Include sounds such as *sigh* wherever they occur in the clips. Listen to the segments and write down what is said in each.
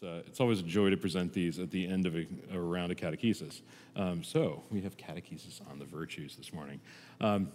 It's, uh, it's always a joy to present these at the end of a, a round of catechesis. Um, so we have catechesis on the virtues this morning. Um,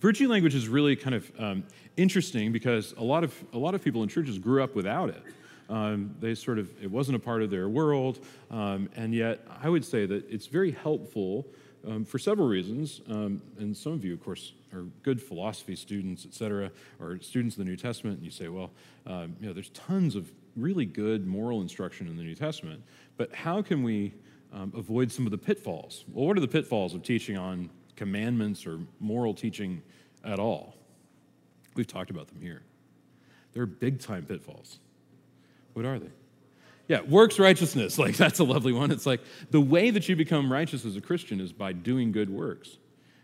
virtue language is really kind of um, interesting because a lot of a lot of people in churches grew up without it. Um, they sort of it wasn't a part of their world, um, and yet I would say that it's very helpful um, for several reasons. and some of you, of course, are good philosophy students, et cetera, or students of the New Testament, and you say, well, you know, there's tons of really good moral instruction in the New Testament, but how can we um, avoid some of the pitfalls? Well, what are the pitfalls of teaching on commandments or moral teaching at all? We've talked about them here. They're big time pitfalls. What are they? Yeah, works righteousness. *laughs* Like, that's a lovely one. It's like the way that you become righteous as a Christian is by doing good works.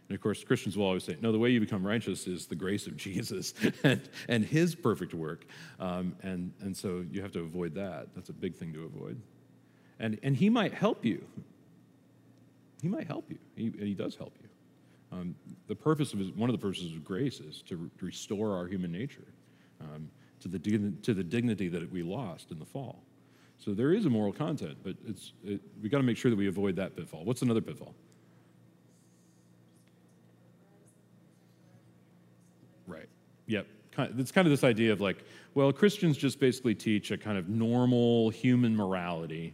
And of course, Christians will always say, no, the way you become righteous is the grace of *laughs* Jesus and, and his perfect work. Um, and, and so you have to avoid that. That's a big thing to avoid. And, and he might help you. He might help you. He, and he does help you. Um, the purpose of his, one of the purposes of grace is to re- restore our human nature um, to, the, to the dignity that we lost in the fall. So there is a moral content, but it's, it, we got to make sure that we avoid that pitfall. What's another pitfall? Right. Yep. It's kind of this idea of like, well, Christians just basically teach a kind of normal human morality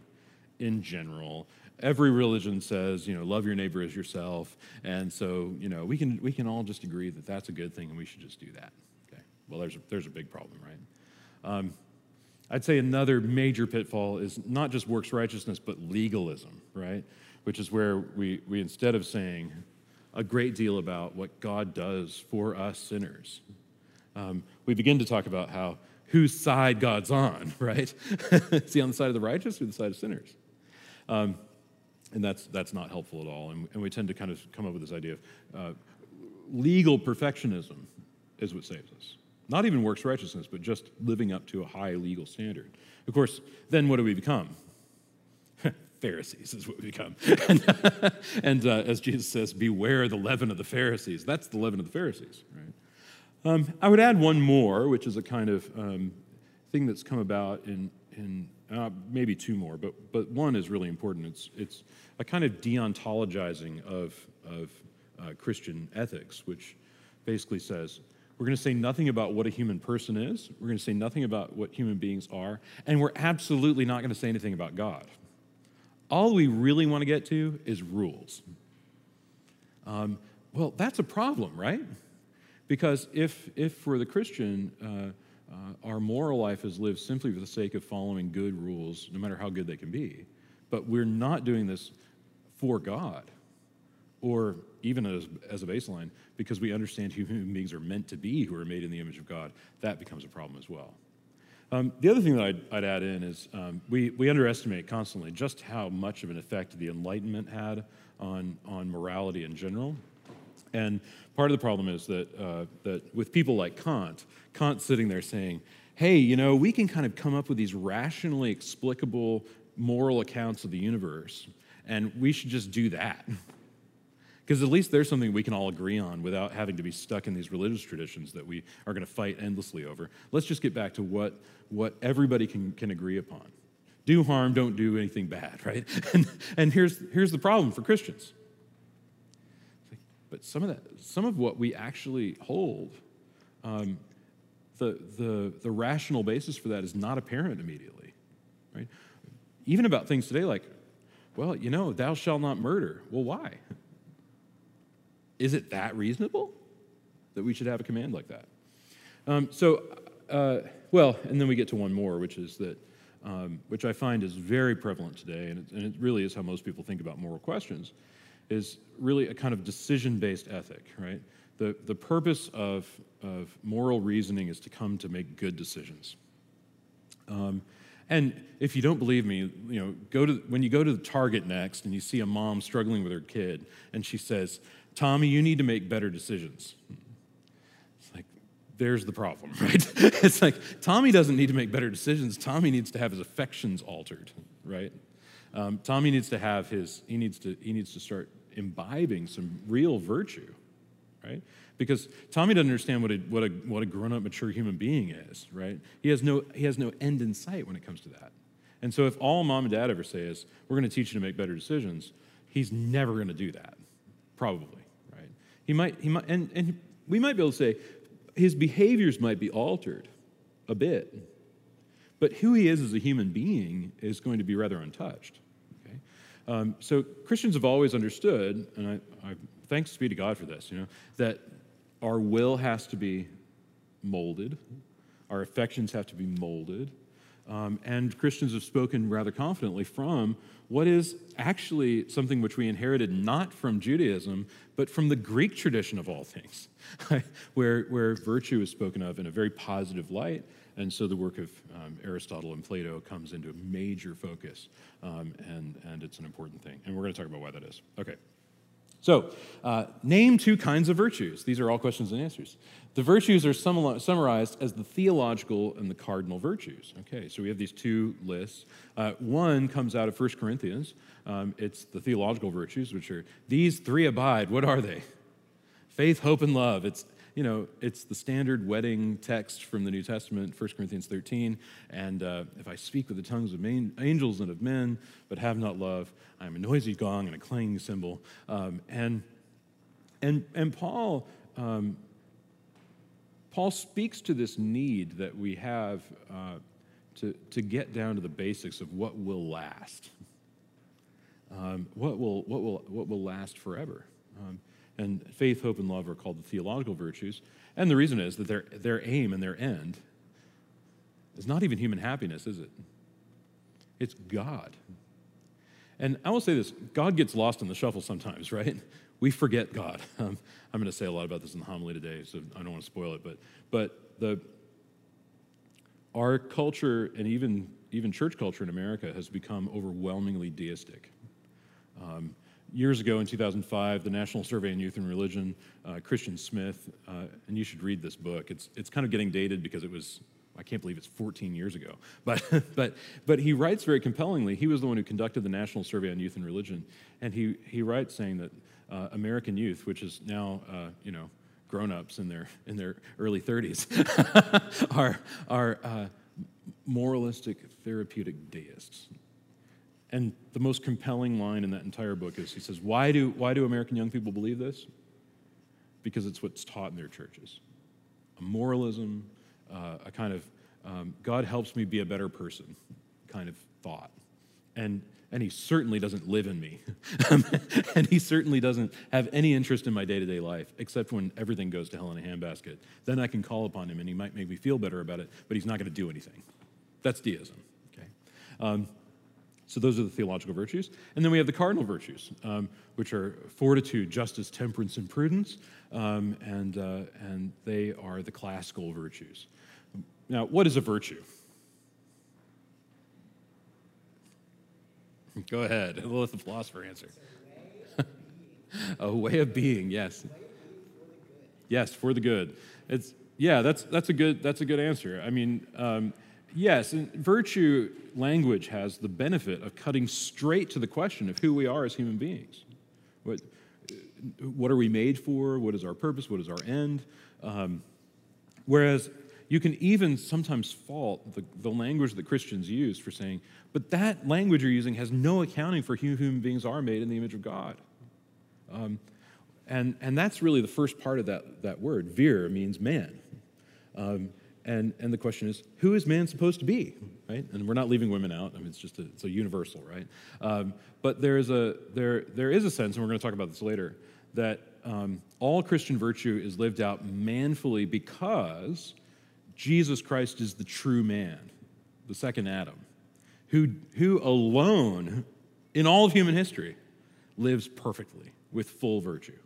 in general. Every religion says, you know, love your neighbor as yourself, and so you know we can we can all just agree that that's a good thing, and we should just do that. Okay. Well, there's a, there's a big problem, right? Um, I'd say another major pitfall is not just works righteousness, but legalism, right? Which is where we we instead of saying a great deal about what God does for us sinners, um, we begin to talk about how whose side God's on, *laughs* right? Is he on the side of the righteous or the side of sinners? Um, and that's, that's not helpful at all. And, and, we tend to kind of come up with this idea of uh, legal perfectionism is what saves us. Not even works righteousness, but just living up to a high legal standard. Of course, then what do we become? *laughs* Pharisees is what we become. *laughs* and, uh, as Jesus says, beware the leaven of the Pharisees. That's the leaven of the Pharisees, right? Um, I would add one more, which is a kind of um, thing that's come about in, in uh, maybe two more, but, but one is really important. It's, it's a kind of deontologizing of, of uh, Christian ethics, which basically says we're going to say nothing about what a human person is, we're going to say nothing about what human beings are, and we're absolutely not going to say anything about God. All we really want to get to is rules. Um, well, that's a problem, right? Because if, if for the Christian, uh, uh, our moral life is lived simply for the sake of following good rules, no matter how good they can be, but we're not doing this for God, or even as, as a baseline, because we understand human beings are meant to be, who are made in the image of God, that becomes a problem as well. Um, the other thing that I'd, I'd add in is um, we, we underestimate constantly just how much of an effect the Enlightenment had on, on morality in general. And part of the problem is that, uh, that with people like Kant, Kant sitting there saying, hey, you know, we can kind of come up with these rationally explicable moral accounts of the universe, and we should just do that. *laughs* Because at least there's something we can all agree on without having to be stuck in these religious traditions that we are going to fight endlessly over. Let's just get back to what, what everybody can, can agree upon. Do harm, don't do anything bad, *laughs* right? And, and here's, here's the problem for Christians but some of that, some of what we actually hold, um, the, the, the rational basis for that is not apparent immediately, right? Even about things today like, well, you know, thou shalt not murder. Well, why? Is it that reasonable that we should have a command like that? Um, so, uh, well, and then we get to one more, which is that, um, which I find is very prevalent today, and it, and it really is how most people think about moral questions, is really a kind of decision based ethic, right? The, the purpose of, of moral reasoning is to come to make good decisions. Um, and if you don't believe me, you know, go to, when you go to the Target next and you see a mom struggling with her kid, and she says, Tommy, you need to make better decisions. It's like, there's the problem, *laughs* right? it's like, Tommy doesn't need to make better decisions. Tommy needs to have his affections altered, right? Um, Tommy needs to have his, he needs to, he needs to start imbibing some real virtue, right? Because Tommy doesn't understand what a, what a, what a grown up, mature human being is, right? He has, no, he has no end in sight when it comes to that. And so, if all mom and dad ever say is, we're going to teach you to make better decisions, he's never going to do that, probably? He might, he might, and, and we might be able to say his behaviors might be altered a bit, but who he is as a human being is going to be rather untouched. Okay? Um, so Christians have always understood, and I, I, thanks be to God for this, you know, that our will has to be molded, our affections have to be molded, um, and Christians have spoken rather confidently from what is actually something which we inherited not from Judaism, but from the Greek tradition of all things, *laughs* where, where virtue is spoken of in a very positive light. And so the work of um, Aristotle and Plato comes into a major focus, um, and, and it's an important thing. And we're going to talk about why that is. Okay. So, uh, name two kinds of virtues. These are all questions and answers. The virtues are summarized as the theological and the cardinal virtues. Okay, so we have these two lists. Uh, one comes out of 1 Corinthians. Um, it's the theological virtues, which are these three abide. What are they? *laughs* Faith, hope, and love. It's you know, it's the standard wedding text from the New Testament, 1 Corinthians 13. And uh, if I speak with the tongues of angels and of men, but have not love, I am a noisy gong and a clanging cymbal. Um, and, and, and Paul, um, Paul speaks to this need that we have uh, to, to get down to the basics of what will last. Um, what, will, what, will, what will last forever? Um, and faith, hope, and love are called the theological virtues. And the reason is that their, their aim and their end is not even human happiness, is it? It's God. And I will say this God gets lost in the shuffle sometimes, *laughs* right? We forget God. Um, *laughs* I'm going to say a lot about this in the homily today, so I don't want to spoil it. But, but the, our culture and even, even church culture in America has become overwhelmingly deistic. Um, years ago in 2005, the National Survey on Youth and Religion, uh, Christian Smith, uh, and you should read this book. It's, it's kind of getting dated because it was, I can't believe it's 14 years ago. *laughs* But, but, but he writes very compellingly. He was the one who conducted the National Survey on Youth and Religion. And he, he writes saying that uh, American youth, which is now, uh, you know, grown-ups in their, in their early 30s, *laughs* are, are uh, moralistic, therapeutic deists. And the most compelling line in that entire book is he says, Why do, why do American young people believe this? Because it's what's taught in their churches a moralism, uh, a kind of um, God helps me be a better person kind of thought. And, and he certainly doesn't live in me. *laughs* and he certainly doesn't have any interest in my day to day life, except when everything goes to hell in a handbasket. Then I can call upon him and he might make me feel better about it, but he's not going to do anything. That's deism. Okay? Um, so those are the theological virtues. And then we have the cardinal virtues, um, which are fortitude, justice, temperance, and prudence. Um, and, uh, and they are the classical virtues. Now, what is a virtue? Go ahead. *laughs* We'll let the philosopher answer. *laughs* a way of being, yes. Yes, for the good. It's yeah, that's that's a good that's a good answer. I mean, um, Yes, and virtue language has the benefit of cutting straight to the question of who we are as human beings. What, what are we made for? What is our purpose? What is our end? Um, whereas you can even sometimes fault the, the language that Christians use for saying, but that language you're using has no accounting for who human beings are made in the image of God. Um, and, and that's really the first part of that, that word. Vir means man. Um, and, and the question is, who is man supposed to be? Right? And we're not leaving women out. I mean, it's just a, it's a universal, right? Um, but there is a there there is a sense, and we're going to talk about this later, that um, all Christian virtue is lived out manfully because Jesus Christ is the true man, the second Adam, who who alone in all of human history lives perfectly with full virtue.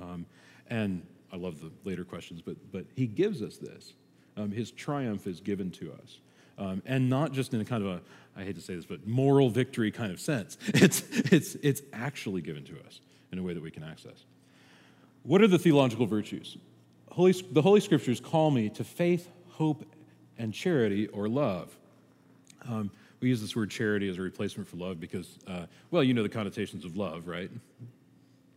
Um, and I love the later questions, but but he gives us this. Um, his triumph is given to us. Um, and not just in a kind of a, I hate to say this, but moral victory kind of sense. *laughs* It's, it's, it's actually given to us in a way that we can access. What are the theological virtues? Holy, the Holy Scriptures call me to faith, hope, and charity or love. Um, we use this word charity as a replacement for love because, uh, well, you know the connotations of love, right?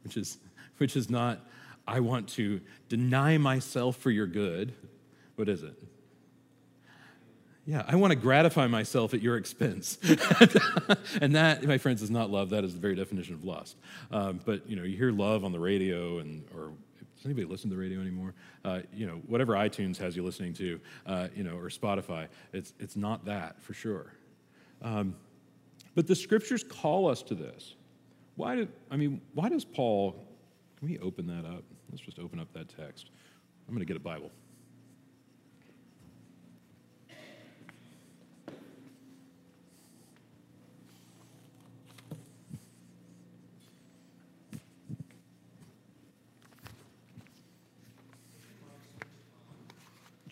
Which is, which is not, I want to deny myself for your good, what is it? Yeah, I want to gratify myself at your expense. *laughs* and that, my friends, is not love. That is the very definition of lust. Um, but, you know, you hear love on the radio, and or does anybody listen to the radio anymore? Uh, you know, whatever iTunes has you listening to, uh, you know, or Spotify, it's, it's not that for sure. Um, but the scriptures call us to this. Why do, I mean, why does Paul, can we open that up? Let's just open up that text. I'm going to get a Bible.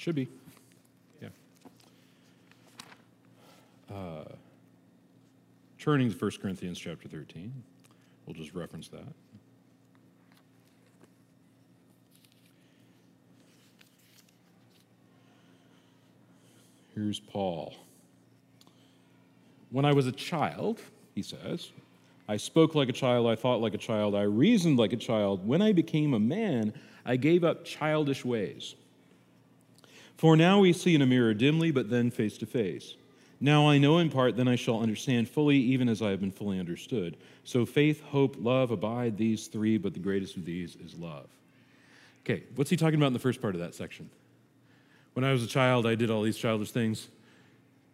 Should be. Yeah. Uh, turning to 1 Corinthians chapter 13, we'll just reference that. Here's Paul. When I was a child, he says, I spoke like a child, I thought like a child, I reasoned like a child. When I became a man, I gave up childish ways. For now we see in a mirror dimly, but then face to face. Now I know in part, then I shall understand fully, even as I have been fully understood. So faith, hope, love abide, these three, but the greatest of these is love. Okay, what's he talking about in the first part of that section? When I was a child, I did all these childish things.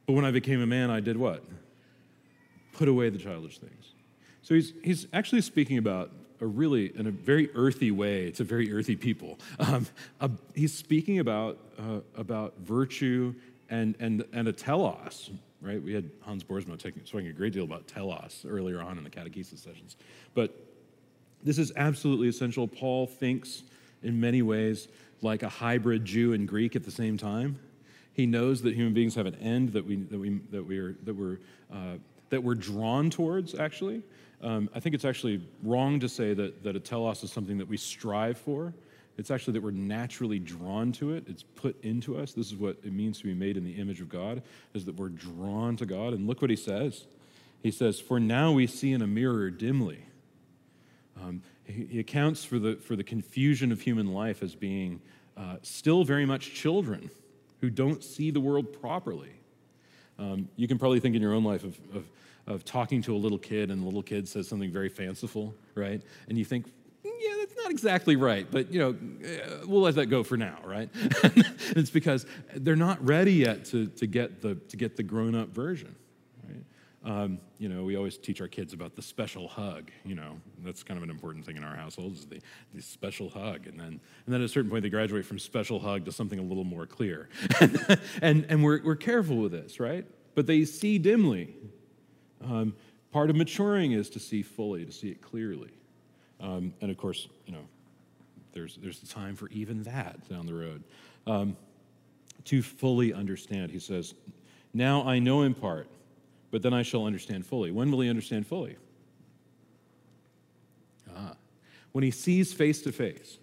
But when I became a man, I did what? Put away the childish things. So he's, he's actually speaking about a really, in a very earthy way, it's a very earthy people. *laughs* Um, a, he's speaking about, uh, about virtue and, and, and a telos, right? We had Hans Boersma taking, talking a great deal about telos earlier on in the catechesis sessions. But this is absolutely essential. Paul thinks in many ways like a hybrid Jew and Greek at the same time. He knows that human beings have an end that we that we that we are that we're uh, that we're drawn towards. Actually, um, I think it's actually wrong to say that, that a telos is something that we strive for. It's actually that we're naturally drawn to it. It's put into us. This is what it means to be made in the image of God, is that we're drawn to God. And look what he says. He says, For now we see in a mirror dimly. Um, he, he, accounts for the, for the confusion of human life as being uh, still very much children who don't see the world properly. Um, you can probably think in your own life of, of of talking to a little kid and the little kid says something very fanciful, right? And you think, yeah, that's not exactly right, but you know, uh, we'll let that go for now, right? *laughs* it's because they're not ready yet to, to get the to get the grown up version, right? Um, you know, we always teach our kids about the special hug. You know, that's kind of an important thing in our households is the, the special hug, and then and then at a certain point they graduate from special hug to something a little more clear, *laughs* and and we're we're careful with this, right? But they see dimly, um, part of maturing is to see fully, to see it clearly. Um, and of course, you know, there's, there's time for even that down the road. Um, to fully understand, he says, Now I know in part, but then I shall understand fully. When will he understand fully? Ah, when he sees face to face,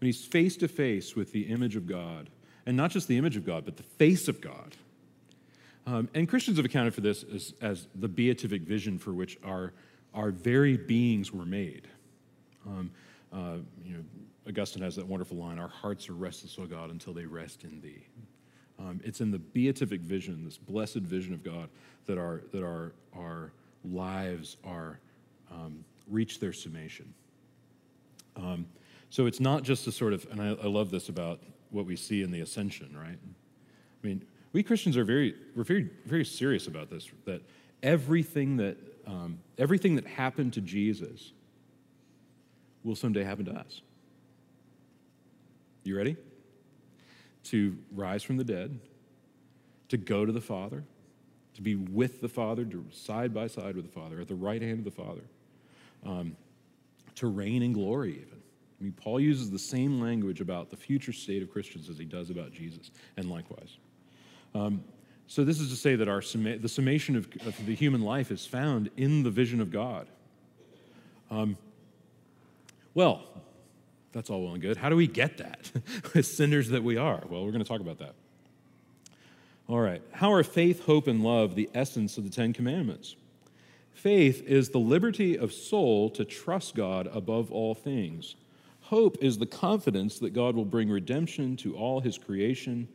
when he's face to face with the image of God, and not just the image of God, but the face of God um, and Christians have accounted for this as, as, the beatific vision for which our, our very beings were made. Um, uh, you know, Augustine has that wonderful line Our hearts are restless, O God, until they rest in thee. Um, it's in the beatific vision, this blessed vision of God, that our, that our, our lives are um, reach their summation. Um, so it's not just a sort of, and I, I love this about what we see in the ascension, right? I mean, we Christians are very, we're very, very serious about this, that everything that, um, everything that happened to Jesus will someday happen to us. You ready? To rise from the dead, to go to the Father, to be with the Father, to side by side with the Father, at the right hand of the Father, um, to reign in glory, even. I mean, Paul uses the same language about the future state of Christians as he does about Jesus, and likewise. Um, so this is to say that our summa- the summation of, of, the human life is found in the vision of God. Um, well, that's all well and good. How do we get that *laughs* as sinners that we are? Well, we're going to talk about that. All right. How are faith, hope, and love the essence of the Ten Commandments? Faith is the liberty of soul to trust God above all things. Hope is the confidence that God will bring redemption to all his creation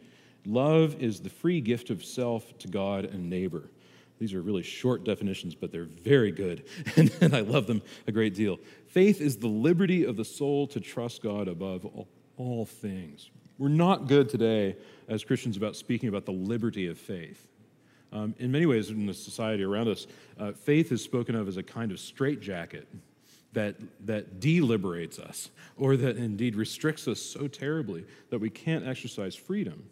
Love is the free gift of self to God and neighbor. These are really short definitions, but they're very good, and, *laughs* and, I love them a great deal. Faith is the liberty of the soul to trust God above all, all things. We're not good today as Christians about speaking about the liberty of faith. Um, in many ways, in the society around us, uh, faith is spoken of as a kind of straitjacket that, that deliberates us, or that indeed restricts us so terribly that we can't exercise freedom.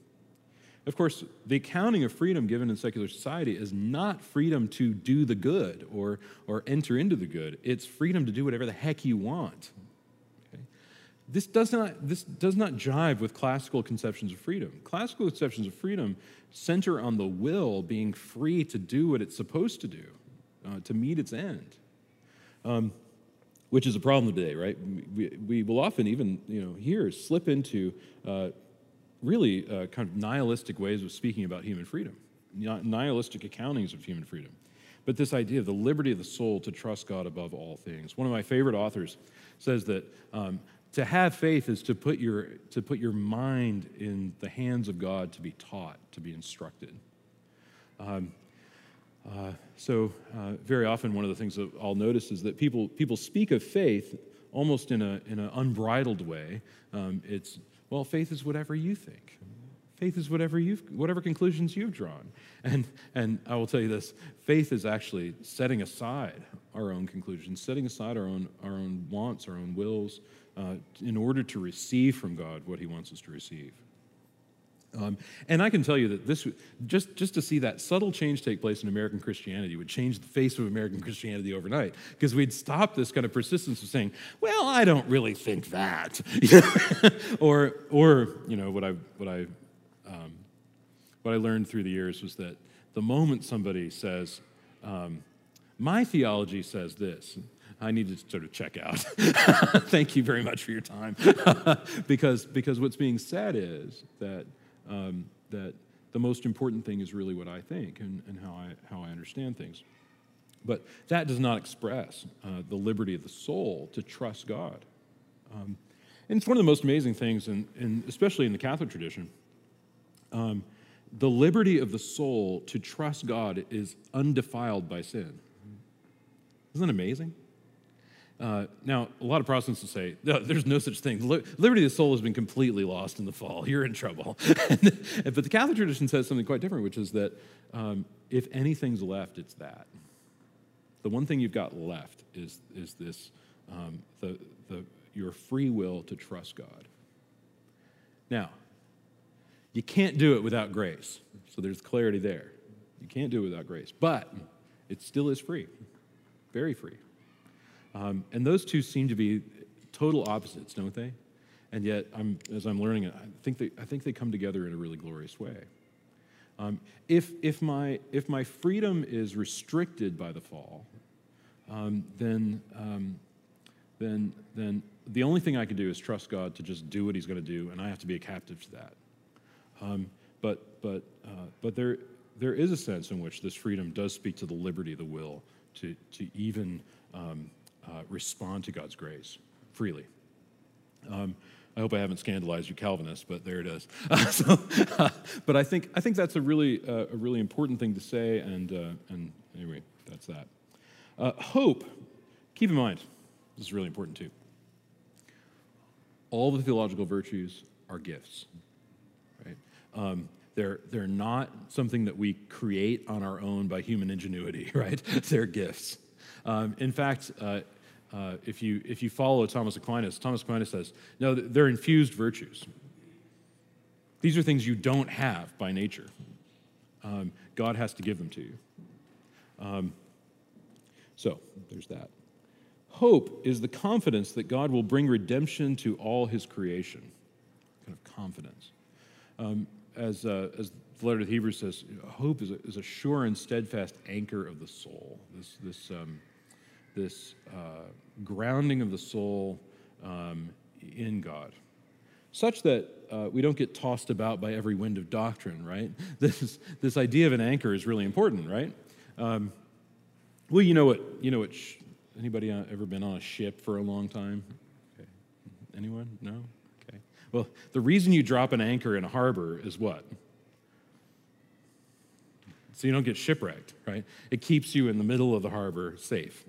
Of course, the accounting of freedom given in secular society is not freedom to do the good or, or enter into the good. It's freedom to do whatever the heck you want. Okay? This, does not, this does not jive with classical conceptions of freedom. Classical conceptions of freedom center on the will being free to do what it's supposed to do, uh, to meet its end. Um, which is a problem today, right? We, we will often, even you know, here slip into uh, really uh, kind of nihilistic ways of speaking about human freedom, nihilistic accountings of human freedom. But this idea of the liberty of the soul to trust God above all things. One of my favorite authors says that um, to have faith is to put, your, to put your mind in the hands of God to be taught, to be instructed. Um, uh, so, uh, very often, one of the things that I'll notice is that people, people speak of faith almost in, a, in an unbridled way. Um, it's well, faith is whatever you think. Faith is whatever you've, whatever conclusions you've drawn. And, and I will tell you this faith is actually setting aside our own conclusions, setting aside our own, our own wants, our own wills, uh, in order to receive from God what He wants us to receive. Um, and I can tell you that this, just, just to see that subtle change take place in American Christianity would change the face of American *laughs* Christianity overnight because we'd stop this kind of persistence of saying, well, I don't really think that. *laughs* or, or, you know, what I, what, I, um, what I learned through the years was that the moment somebody says, um, my theology says this, I need to sort of check out. *laughs* Thank you very much for your time. because, because what's being said is that um, that the most important thing is really what I think and, and how, I, how I understand things. But that does not express uh, the liberty of the soul to trust God. Um, and it's one of the most amazing things, in, in especially in the Catholic tradition. Um, the liberty of the soul to trust God is undefiled by sin. Isn't that amazing? Uh, now, a lot of Protestants will say, no, there's no such thing. Liberty of the soul has been completely lost in the fall. You're in trouble. *laughs* but the Catholic tradition says something quite different, which is that um, if anything's left, it's that. The one thing you've got left is, is this um, the, the, your free will to trust God. Now, you can't do it without grace. So there's clarity there. You can't do it without grace. But it still is free, very free. Um, and those two seem to be total opposites, don't they? And yet, I'm, as I'm learning it, I think they, I think they come together in a really glorious way. Um, if, if, my, if my freedom is restricted by the fall, um, then, um, then, then the only thing I can do is trust God to just do what He's going to do, and I have to be a captive to that. Um, but but, uh, but there, there is a sense in which this freedom does speak to the liberty of the will to, to even um, uh, respond to God's grace freely. Um, I hope I haven't scandalized you Calvinists, but there it is. *laughs* So, *laughs* but I think, I think that's a really, uh, a really important thing to say, and, uh, and anyway, that's that. Hope, keep in mind, this is really important too. All the theological virtues are gifts, right? Um, they're, they're not something that we create on our own by human ingenuity, *laughs* right? they're gifts. Um, in fact, uh, uh, if, you, if you follow Thomas Aquinas, Thomas Aquinas says, no, they're infused virtues. These are things you don't have by nature. Um, God has to give them to you. Um, so, there's that. Hope is the confidence that God will bring redemption to all his creation. Kind of confidence. Um, as, uh, as the letter to the Hebrews says, hope is a, is a sure and steadfast anchor of the soul. This, this um, this uh, grounding of the soul um, in God, such that uh, we don't get tossed about by every wind of doctrine, right? *laughs* This, this idea of an anchor is really important, right? Um, well, you know what, you know what, sh- anybody uh, ever been on a ship for a long time? Okay. Anyone? No? Okay. Well, the reason you drop an anchor in a harbor is what? so you don't get shipwrecked, right? It keeps you in the middle of the harbor safe.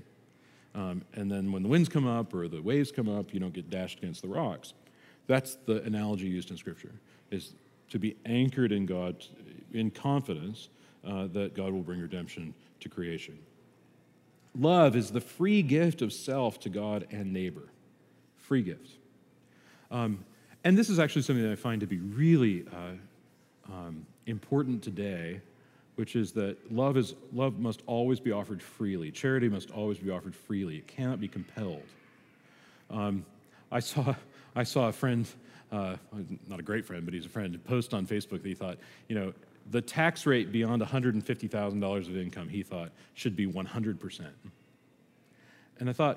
Um, and then when the winds come up or the waves come up, you don't get dashed against the rocks. That's the analogy used in Scripture, is to be anchored in God in confidence uh, that God will bring redemption to creation. Love is the free gift of self to God and neighbor. Free gift. Um, and this is actually something that I find to be really uh, um, important today, which is that love, is, love must always be offered freely. Charity must always be offered freely. It cannot be compelled. Um, I, saw, I saw a friend, uh, not a great friend, but he's a friend, post on Facebook that he thought, you know, the tax rate beyond $150,000 of income, he thought, should be 100%. And I thought,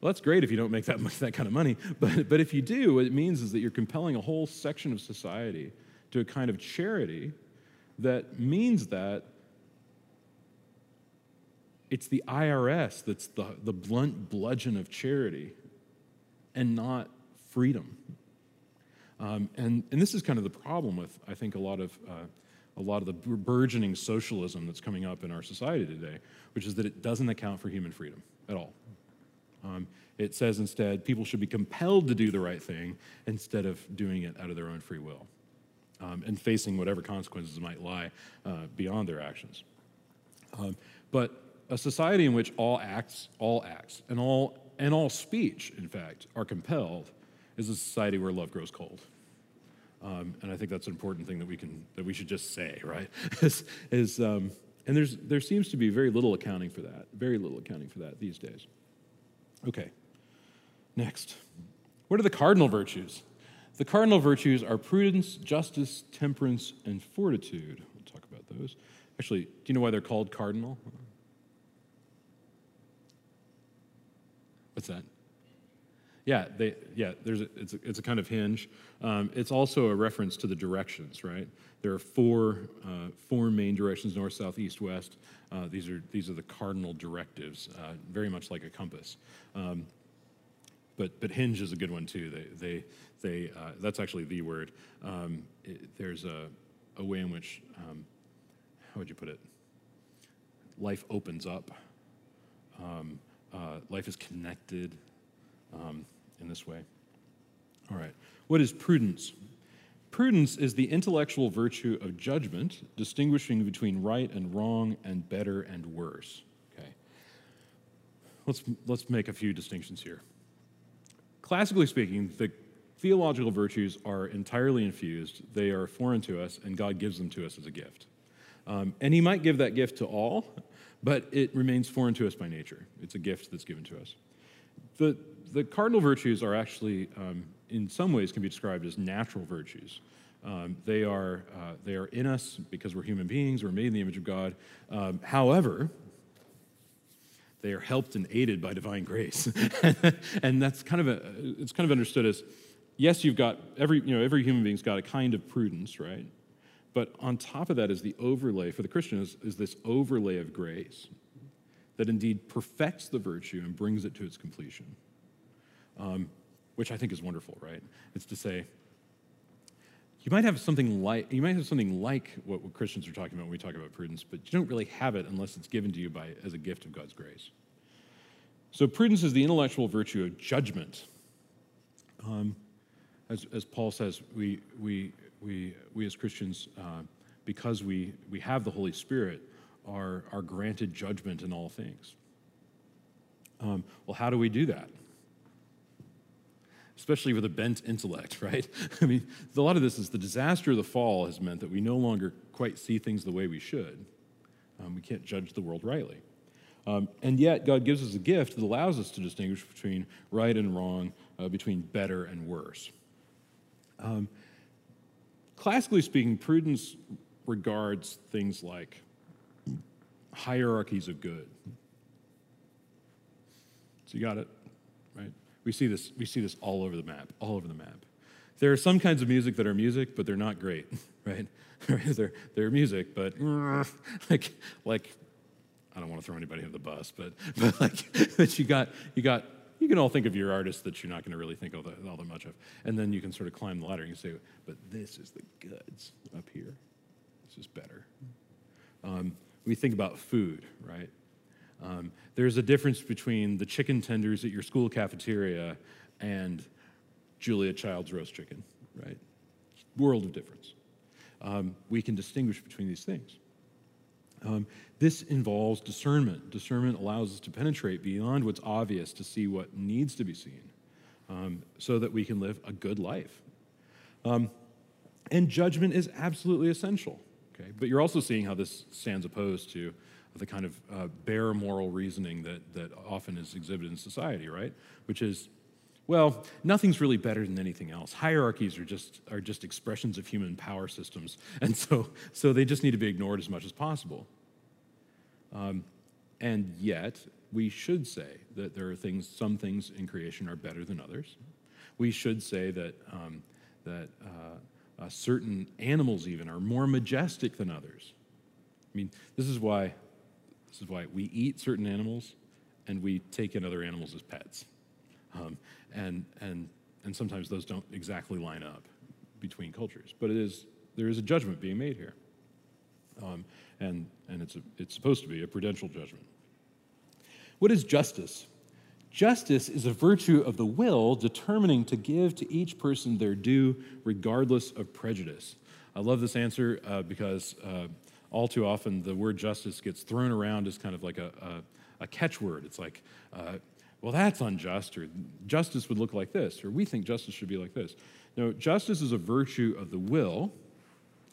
well, that's great if you don't make that *laughs* much, that kind of money. But, but if you do, what it means is that you're compelling a whole section of society to a kind of charity that means that it's the IRS that's the, the blunt bludgeon of charity and not freedom. Um, and, and this is kind of the problem with, I think, a lot of. Uh, a lot of the burgeoning socialism that's coming up in our society today, which is that it doesn't account for human freedom at all. Um, it says instead people should be compelled to do the right thing instead of doing it out of their own free will um, and facing whatever consequences might lie uh, beyond their actions. Um, but a society in which all acts, all acts, and all, and all speech, in fact, are compelled is a society where love grows cold. Um, and I think that's an important thing that we can that we should just say, right? *laughs* is, is um, and there's there seems to be very little accounting for that, very little accounting for that these days. Okay, next, what are the cardinal virtues? The cardinal virtues are prudence, justice, temperance, and fortitude. We'll talk about those. Actually, do you know why they're called cardinal? What's that? Yeah, they, yeah. There's a, it's, a, it's a kind of hinge. Um, it's also a reference to the directions, right? There are four uh, four main directions: north, south, east, west. Uh, these are these are the cardinal directives, uh, very much like a compass. Um, but but hinge is a good one too. They they they uh, that's actually the word. Um, it, there's a a way in which um, how would you put it? Life opens up. Um, uh, life is connected. Um, in this way. All right. What is prudence? Prudence is the intellectual virtue of judgment, distinguishing between right and wrong and better and worse. Okay. Let's, let's make a few distinctions here. Classically speaking, the theological virtues are entirely infused, they are foreign to us, and God gives them to us as a gift. Um, and He might give that gift to all, but it remains foreign to us by nature. It's a gift that's given to us. The, the cardinal virtues are actually, um, in some ways, can be described as natural virtues. Um, they, are, uh, they are in us because we're human beings, we're made in the image of God. Um, however, they are helped and aided by divine grace. *laughs* and that's kind of a, it's kind of understood as yes, you've got every, you know, every human being's got a kind of prudence, right? But on top of that is the overlay, for the Christian, is, is this overlay of grace that indeed perfects the virtue and brings it to its completion um, which I think is wonderful, right? It's to say, you might have something like you might have something like what, Christians are talking about when we talk about prudence, but you don't really have it unless it's given to you by as a gift of God's grace. So prudence is the intellectual virtue of judgment. Um, as, as Paul says, we, we, we, we as Christians, uh, because we, we have the Holy Spirit, are, are granted judgment in all things. Um, well, how do we do that? Especially with a bent intellect, *laughs* right? I mean, a lot of this is the disaster of the fall has meant that we no longer quite see things the way we should. Um, we can't judge the world rightly. Um, and yet, God gives us a gift that allows us to distinguish between right and wrong, uh, between better and worse. Um, classically speaking, prudence regards things like hierarchies of good. So you got it? We see this, we see this all over the map, all over the map. There are some kinds of music that are music, but they're not great, *laughs* right? *laughs* they're, they're music, but *laughs* like, like, I don't want to throw anybody under the bus, but, but like, but you got, you got, you can all think of your artists that you're not going to really think all that, all that much of. And then you can sort of climb the ladder and you say, but this is the goods up here. This is better. Um, we think about food, right? Um, there's a difference between the chicken tenders at your school cafeteria and Julia Child's roast chicken, right? World of difference. Um, we can distinguish between these things. Um, this involves discernment. Discernment allows us to penetrate beyond what's obvious to see what needs to be seen um, so that we can live a good life. Um, and judgment is absolutely essential. Okay? But you're also seeing how this stands opposed to the kind of uh, bare moral reasoning that, that often is exhibited in society, right? Which is, well, nothing's really better than anything else. Hierarchies are just, are just expressions of human power systems, *laughs* and so, so they just need to be ignored as much as possible. Um, and yet, we should say that there are things, some things in creation are better than others. We should say that, um, that uh, uh, certain animals, even, are more majestic than others. I mean, this is why, this is why we eat certain animals and we take in other animals as pets. Um, and, and, and sometimes those don't exactly line up between cultures. But it is, there is a judgment being made here. Um, and, and it's, a, it's supposed to be a prudential judgment. What is justice? Justice is a virtue of the will determining to give to each person their due regardless of prejudice. I love this answer uh, because uh, all too often the word justice gets thrown around as kind of like a, a, a catchword. It's like, uh, well, that's unjust, or justice would look like this, or we think justice should be like this. No, justice is a virtue of the will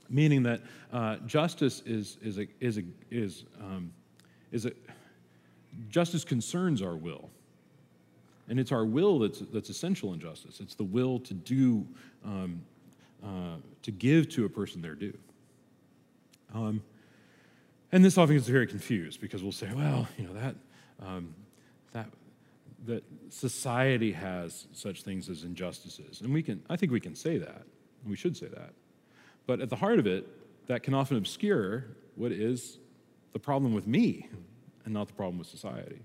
meaning that uh, justice is, is, a, is, a, is, um, is a, justice concerns our will. And it's our will that's, that's essential in justice. It's the will to do, um, uh, to give to a person their due. Um, and this often gets very confused because we'll say, well, you know, that, um, that, that society has such things as injustices. And we can, I think we can say that. We should say that. But at the heart of it, that can often obscure what is the problem with me and not the problem with society.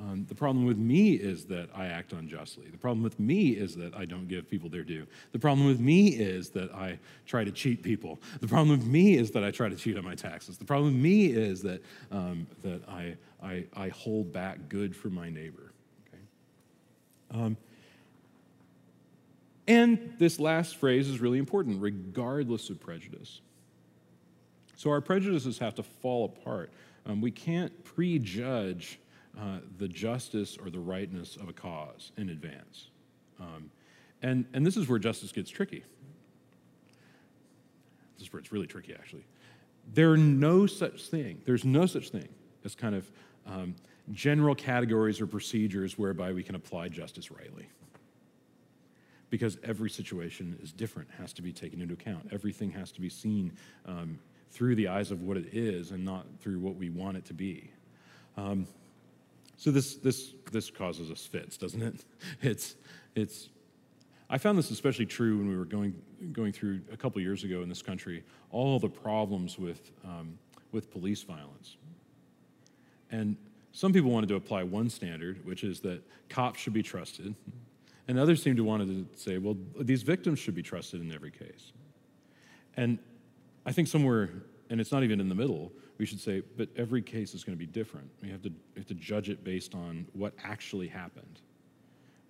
Um, the problem with me is that I act unjustly. The problem with me is that I don't give people their due. The problem with me is that I try to cheat people. The problem with me is that I try to cheat on my taxes. The problem with me is that, um, that I, I, I, hold back good for my neighbor. Okay? Um, and this last phrase is really important regardless of prejudice. So our prejudices have to fall apart. Um, we can't prejudge uh, the justice or the rightness of a cause in advance. Um, and, and this is where justice gets tricky. This is where it's really tricky, actually. There are no such thing, there's no such thing as kind of um, general categories or procedures whereby we can apply justice rightly because every situation is different, has to be taken into account. Everything has to be seen um, through the eyes of what it is and not through what we want it to be. Um, so this, this, this causes us fits, doesn't it? *laughs* It's, it's, I found this especially true when we were going, going through a couple years ago in this country, all the problems with, um, with police violence. And some people wanted to apply one standard, which is that cops should be trusted, and others seemed to want to say, well, these victims should be trusted in every case. And I think somewhere, and it's not even in the middle, we should say, but every case is going to be different. We have to, have to judge it based on what actually happened.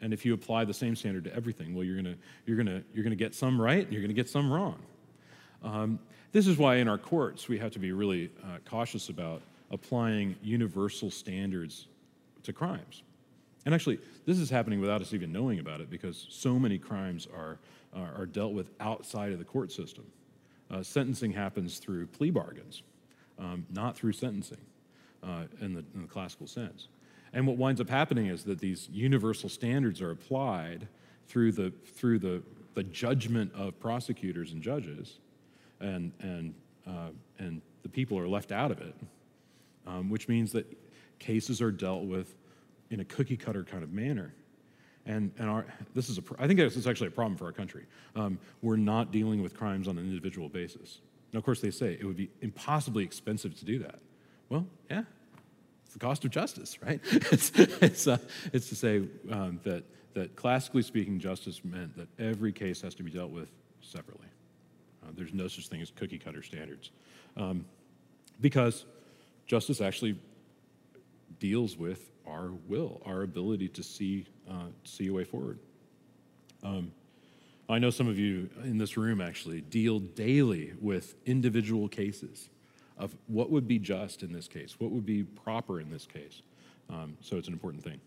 And if you apply the same standard to everything, well, you're going to, you're going to, you're going to get some right and you're going to get some wrong. Um, this is why in our courts we have to be really uh, cautious about applying universal standards to crimes. And actually, this is happening without us even knowing about it because so many crimes are, are, are dealt with outside of the court system. Uh, sentencing happens through plea bargains, um, not through sentencing uh, in, the, in the classical sense. And what winds up happening is that these universal standards are applied through the, through the, the judgment of prosecutors and judges, and, and, uh, and the people are left out of it, um, which means that cases are dealt with in a cookie cutter kind of manner. And, and our, this is a, I think this is actually a problem for our country. Um, we're not dealing with crimes on an individual basis. Now, of course, they say it would be impossibly expensive to do that. Well, yeah, it's the cost of justice, right? *laughs* it's, it's, uh, it's to say um, that, that classically speaking, justice meant that every case has to be dealt with separately. Uh, there's no such thing as cookie cutter standards. Um, Because justice actually deals with our will, our ability to see, uh, see a way forward. Um, I know some of you in this room actually deal daily with individual cases of what would be just in this case, what would be proper in this case. Um, so it's an important thing.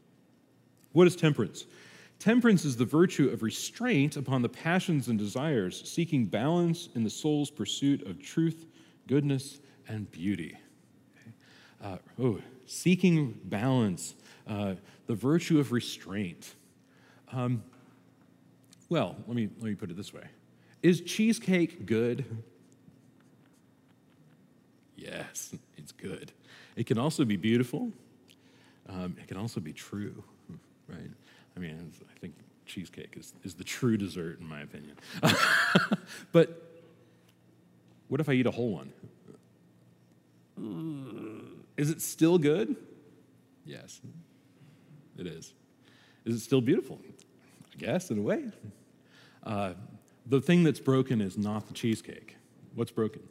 What is temperance? Temperance is the virtue of restraint upon the passions and desires, seeking balance in the soul's pursuit of truth, goodness, and beauty. Uh, oh, seeking balance, uh, the virtue of restraint. Um, well, let me, let me put it this way Is cheesecake good? Yes, it's good. It can also be beautiful. Um, it can also be true, right? I mean, I think cheesecake is, is the true dessert, in my opinion. *laughs* but what if I eat a whole one? Is it still good? Yes, it is. Is it still beautiful? I guess, in a way. Uh, the thing that's broken is not the cheesecake. What's broken?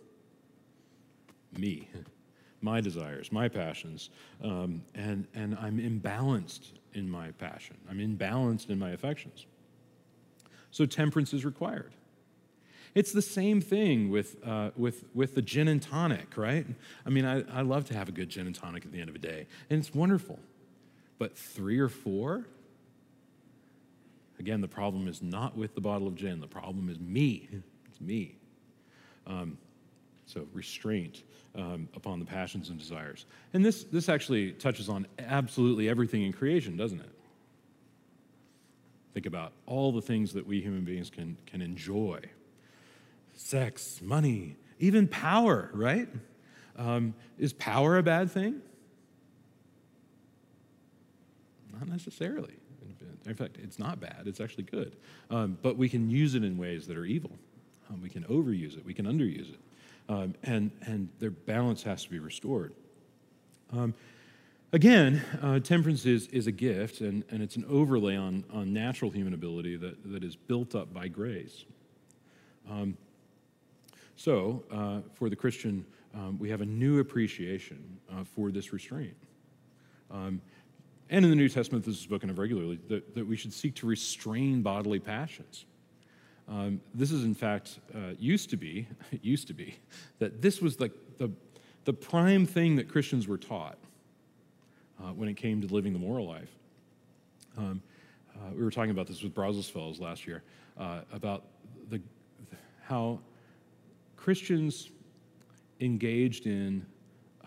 Me, *laughs* my desires, my passions. Um, and, and I'm imbalanced in my passion, I'm imbalanced in my affections. So temperance is required. It's the same thing with, uh, with, with the gin and tonic, right? I mean, I, I love to have a good gin and tonic at the end of a day, and it's wonderful. But three or four? Again, the problem is not with the bottle of gin, the problem is me. It's me. Um, so, restraint um, upon the passions and desires. And this, this actually touches on absolutely everything in creation, doesn't it? Think about all the things that we human beings can, can enjoy sex, money, even power, right? Um, is power a bad thing? Not necessarily. In fact, it's not bad, it's actually good. Um, but we can use it in ways that are evil. Um, we can overuse it, we can underuse it. Um, and, and their balance has to be restored. Um, again, uh, temperance is, is a gift, and, and it's an overlay on, on natural human ability that, that is built up by grace. Um, so, uh, for the Christian, um, we have a new appreciation uh, for this restraint. Um, and in the New Testament, this is spoken of regularly, that, that we should seek to restrain bodily passions. Um, this is, in fact, uh, used to be, *laughs* used to be, that this was the, the, the prime thing that Christians were taught uh, when it came to living the moral life. Um, uh, we were talking about this with Fellows last year, uh, about the, how Christians engaged in,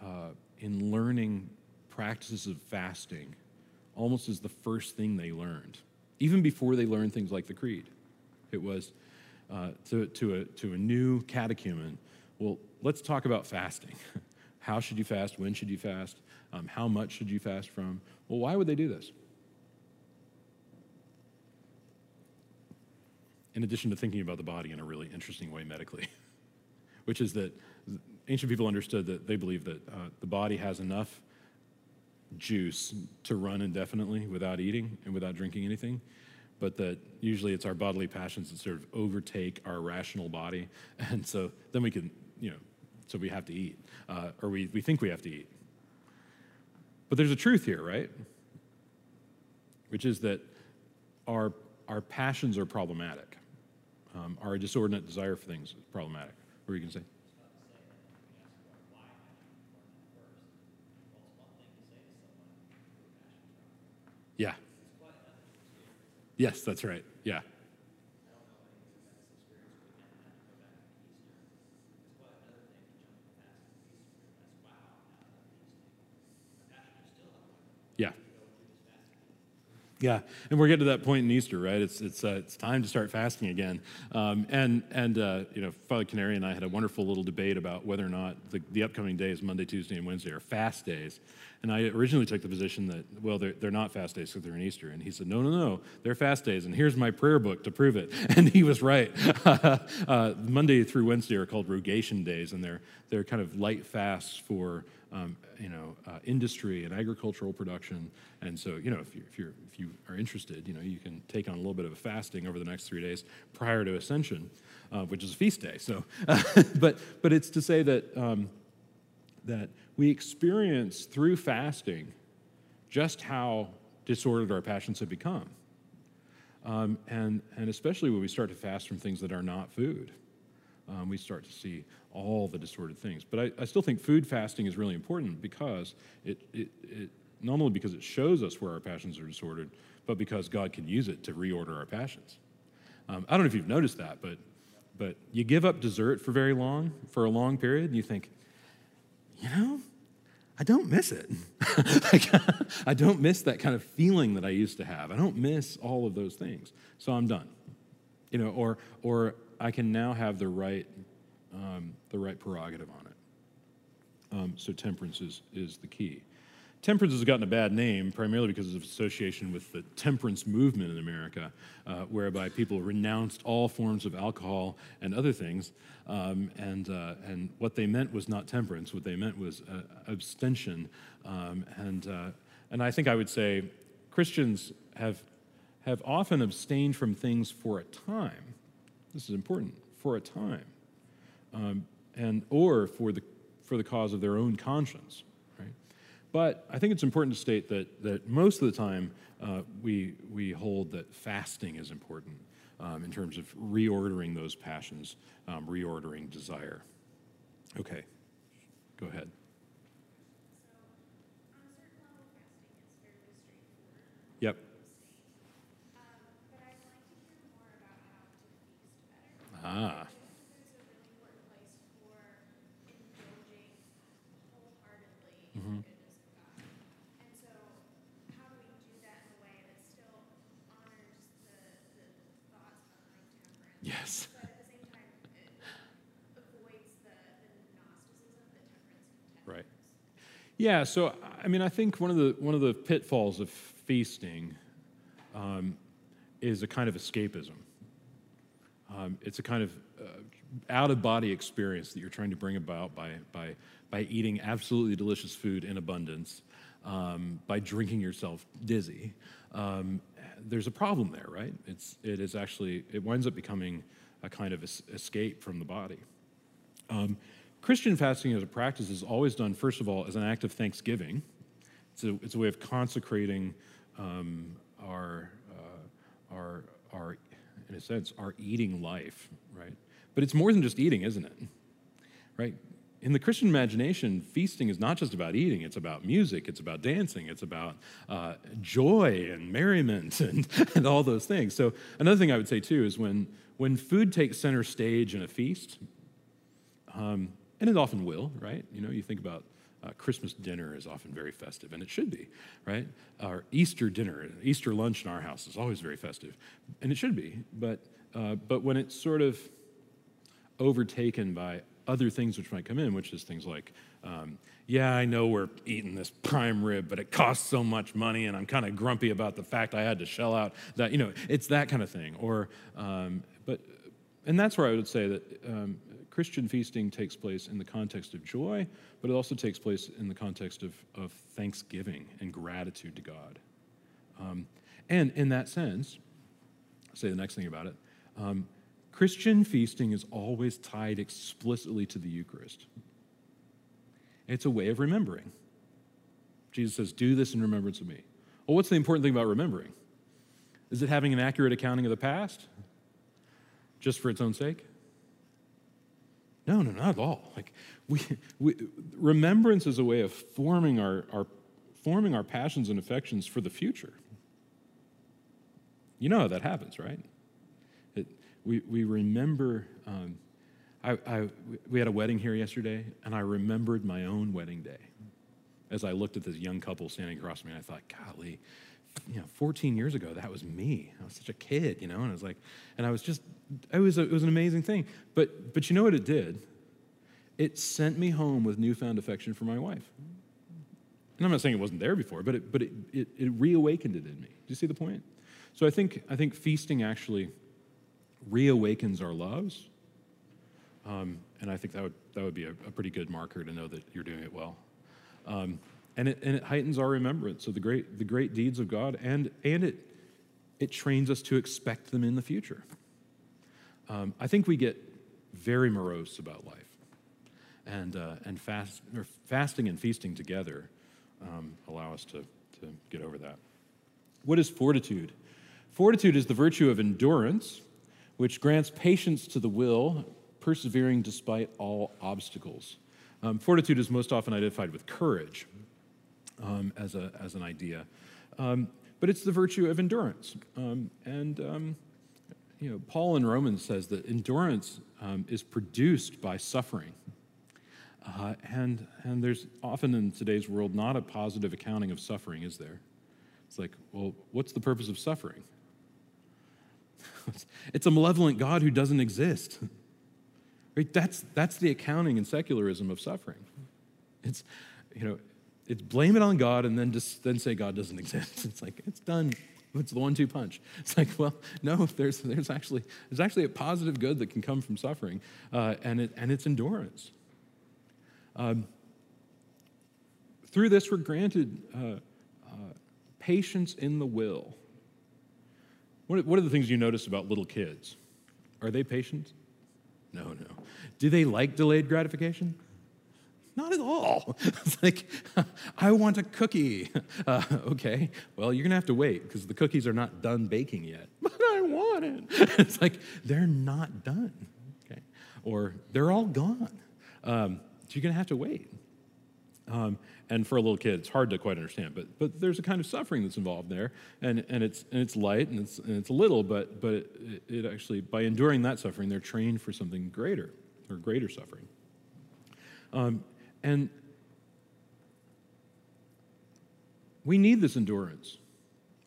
uh, in learning practices of fasting almost as the first thing they learned, even before they learned things like the creed. It was uh, to, to, a, to a new catechumen, well, let's talk about fasting. *laughs* how should you fast? When should you fast? Um, how much should you fast from? Well, why would they do this? In addition to thinking about the body in a really interesting way medically. *laughs* which is that ancient people understood that they believed that uh, the body has enough juice to run indefinitely without eating and without drinking anything, but that usually it's our bodily passions that sort of overtake our rational body. *laughs* And so then we can, you know, so we have to eat, uh, or we, we think we have to eat. But there's a truth here, right? Which is that our, our passions are problematic. Um, our disordinate desire for things is problematic. What were you going to say? Yeah. Yes, that's right. Yeah. Yeah, Yeah, and we're getting to that point in Easter, right? It's, it's, uh, it's time to start fasting again. Um, and, and uh, you know, Father Canary and I had a wonderful little debate about whether or not the, the upcoming days, Monday, Tuesday, and Wednesday, are fast days. And I originally took the position that, well, they're, they're not fast days because they're in Easter. And he said, no, no, no, they're fast days. And here's my prayer book to prove it. *laughs* And he was right. *laughs* uh, Monday through Wednesday are called rogation days, and they're, they're kind of light fasts for um, you know, uh, industry and agricultural production. And so, you know, if, you, if, you're, if you are interested, you know, you can take on a little bit of a fasting over the next three days prior to Ascension, uh, which is a feast day. So, *laughs* but, but it's to say that, um, that we experience through fasting just how disordered our passions have become. Um, and, and especially when we start to fast from things that are not food, um, we start to see all the disordered things. But I, I, still think food fasting is really important because it, it, it, not only because it shows us where our passions are disordered, but because God can use it to reorder our passions. Um, I don't know if you've noticed that, but, but you give up dessert for very long, for a long period, and you think, you know, I don't miss it. *laughs* *laughs* I don't miss that kind of feeling that I used to have. I don't miss all of those things. So I'm done. You know, or, or I can now have the right, um, the right prerogative on it. Um, so temperance is, is the key. Temperance has gotten a bad name primarily because of association with the temperance movement in America, uh, whereby people renounced all forms of alcohol and other things. Um, and, uh, and what they meant was not temperance, what they meant was uh, abstention. Um, and, uh, and I think I would say Christians have, have often abstained from things for a time. This is important, for a time. Um, and, or for the, for the cause of their own conscience. But I think it's important to state that, that most of the time uh, we, we hold that fasting is important um, in terms of reordering those passions, um, reordering desire. Okay, go ahead. Yep. Ah. Mm-hmm. Yes. right. Yeah. So I mean, I think one of the one of the pitfalls of feasting um, is a kind of escapism. Um, it's a kind of uh, out of body experience that you're trying to bring about by by by eating absolutely delicious food in abundance, um, by drinking yourself dizzy. Um, there's a problem there, right? It's, it is actually, it winds up becoming a kind of escape from the body. Christian fasting as a practice is always done, first of all, as an act of thanksgiving. It's a, it's a way of consecrating um, our, uh, our, our, in a sense, our eating life, right? But it's more than just eating, isn't it? Right? in the Christian imagination, feasting is not just about eating, it's about music, it's about dancing, it's about uh, joy and merriment *laughs* and, and all those things. So, another thing I would say too is when, when food takes center stage in a feast, um, and it often will, right? You know, you think about uh, Christmas dinner is often very festive, and it should be, right? Our Easter dinner, Easter lunch in our house is always very festive, and it should be. But, uh, but when it's sort of overtaken by other things which might come in, which is things like, um, yeah, I know we're eating this prime rib, but it costs so much money, and I'm kind of grumpy about the fact I had to shell out that, you know, it's that kind of thing. Or, um, but, and that's where I would say that um, Christian feasting takes place in the context of joy, but it also takes place in the context of, of thanksgiving and gratitude to God. Um, and in that sense, I'll say the next thing about it. Um, Christian feasting is always tied explicitly to the Eucharist. It's a way of remembering. Jesus says, Do this in remembrance of me. Well, what's the important thing about remembering? Is it having an accurate accounting of the past just for its own sake? No, no, not at all. Like we, we, remembrance is a way of forming our, our, forming our passions and affections for the future. You know how that happens, right? we, we remember, um, I, I, we had a wedding here yesterday, and I remembered my own wedding day. As I looked at this young couple standing across me, I thought, golly, you know, 14 years ago, that was me. I was such a kid, you know, and I was like, and I was just, it was, a, it was an amazing thing. But, but you know what it did? It sent me home with newfound affection for my wife. And I'm not saying it wasn't there before, but it, but it, it, it reawakened it in me. Do you see the point? So I think, I think feasting actually reawakens our loves. Um, and I think that would, that would be a, a, pretty good marker to know that you're doing it well. Um, and, it, and it heightens our remembrance of the great, the great deeds of God, and, and it, it trains us to expect them in the future. Um, I think we get very morose about life. and, uh, and fast, or fasting and feasting together um, allow us to, to get over that. What is fortitude? Fortitude is the virtue of endurance, which grants patience to the will, persevering despite all obstacles. Um, fortitude is most often identified with courage um, as, a, as an idea, um, but it's the virtue of endurance. Um, and um, you know, Paul in Romans says that endurance um, is produced by suffering. Uh, and, and there's often in today's world not a positive accounting of suffering, is there? It's like, well, what's the purpose of suffering? *laughs* it's a malevolent God who doesn't exist. Right? That's, that's the accounting in secularism of suffering. It's, you know, it's blame it on God and then just then say God doesn't *laughs* exist. It's like, it's done. It's the one-two punch. It's like, well, *laughs* no, there's, there's, actually, there's actually a positive good that can come from suffering, uh, and, it, and it's endurance. Um, through this, we're granted uh, uh, patience in the will. What, what are the things you notice about little kids? Are they patient? No, no. Do they like delayed gratification? Not at all. *laughs* It's like, *laughs* I want a cookie. *laughs* Uh, okay, well, you're to have to wait because the cookies are not done baking yet. But I want it. It's like, they're not done. Okay, or they're all gone. Um, so you're to have to wait. Um, and for a little kid, it's hard to quite understand, but, but there's a kind of suffering that's involved there, and, and, it's, and it's light and it's, and it's little, but, but it, it actually, by enduring that suffering, they're trained for something greater or greater suffering. Um, and we need this endurance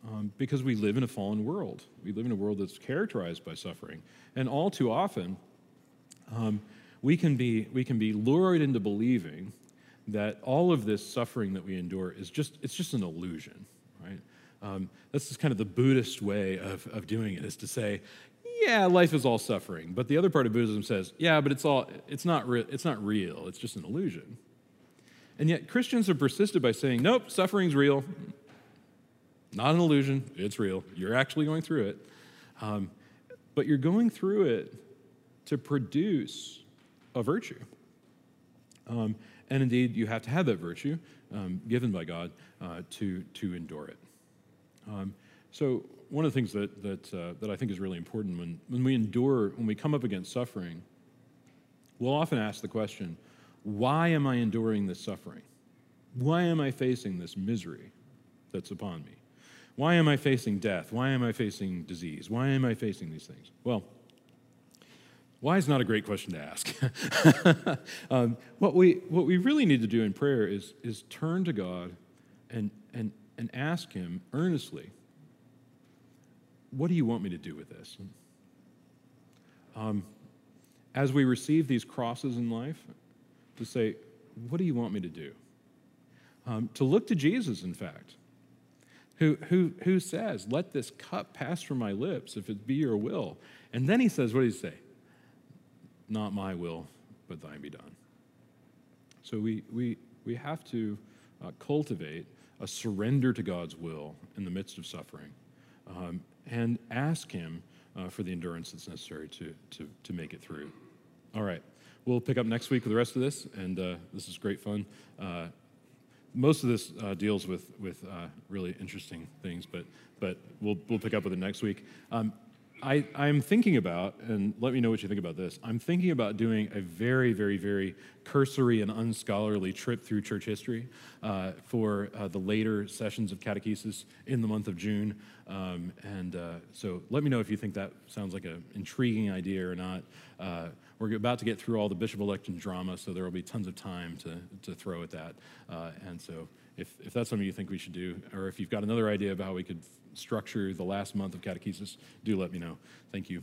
um, because we live in a fallen world. We live in a world that's characterized by suffering. And all too often, um, we, can be, we can be lured into believing that all of this suffering that we endure is just, it's just an illusion, right? Um, that's just kind of the Buddhist way of, of doing it, is to say, yeah, life is all suffering. But the other part of Buddhism says, yeah, but it's, all, it's, not, re- it's not real, it's just an illusion. And yet Christians have persisted by saying, nope, suffering's real. Not an illusion, it's real. You're actually going through it. Um, but you're going through it to produce a virtue. Um, and indeed, you have to have that virtue um, given by God uh, to, to endure it. Um, so, one of the things that, that, uh, that I think is really important when, when we endure, when we come up against suffering, we'll often ask the question why am I enduring this suffering? Why am I facing this misery that's upon me? Why am I facing death? Why am I facing disease? Why am I facing these things? Well, why is not a great question to ask. *laughs* um, what, we, what we really need to do in prayer is, is turn to God and, and, and ask Him earnestly, What do you want me to do with this? Um, as we receive these crosses in life, to say, What do you want me to do? Um, to look to Jesus, in fact, who, who, who says, Let this cup pass from my lips if it be your will. And then he says, What does he say? Not my will, but thine be done. So we, we, we have to uh, cultivate a surrender to God's will in the midst of suffering um, and ask Him uh, for the endurance that's necessary to, to, to make it through. All right. We'll pick up next week with the rest of this, and uh, this is great fun. Uh, most of this uh, deals with, with uh, really interesting things, but, but we'll, we'll pick up with it next week. Um, I, I'm thinking about, and let me know what you think about this. I'm thinking about doing a very, very, very cursory and unscholarly trip through church history uh, for uh, the later sessions of catechesis in the month of June. Um, and so let me know if you think that sounds like an intriguing idea or not. We're about to get through all the bishop election drama, so there will be tons of time to, to throw at that. Uh, and so if, if that's something you think we should do, or if you've got another idea about how we could structure the last month of catechesis, do let me know. Thank you.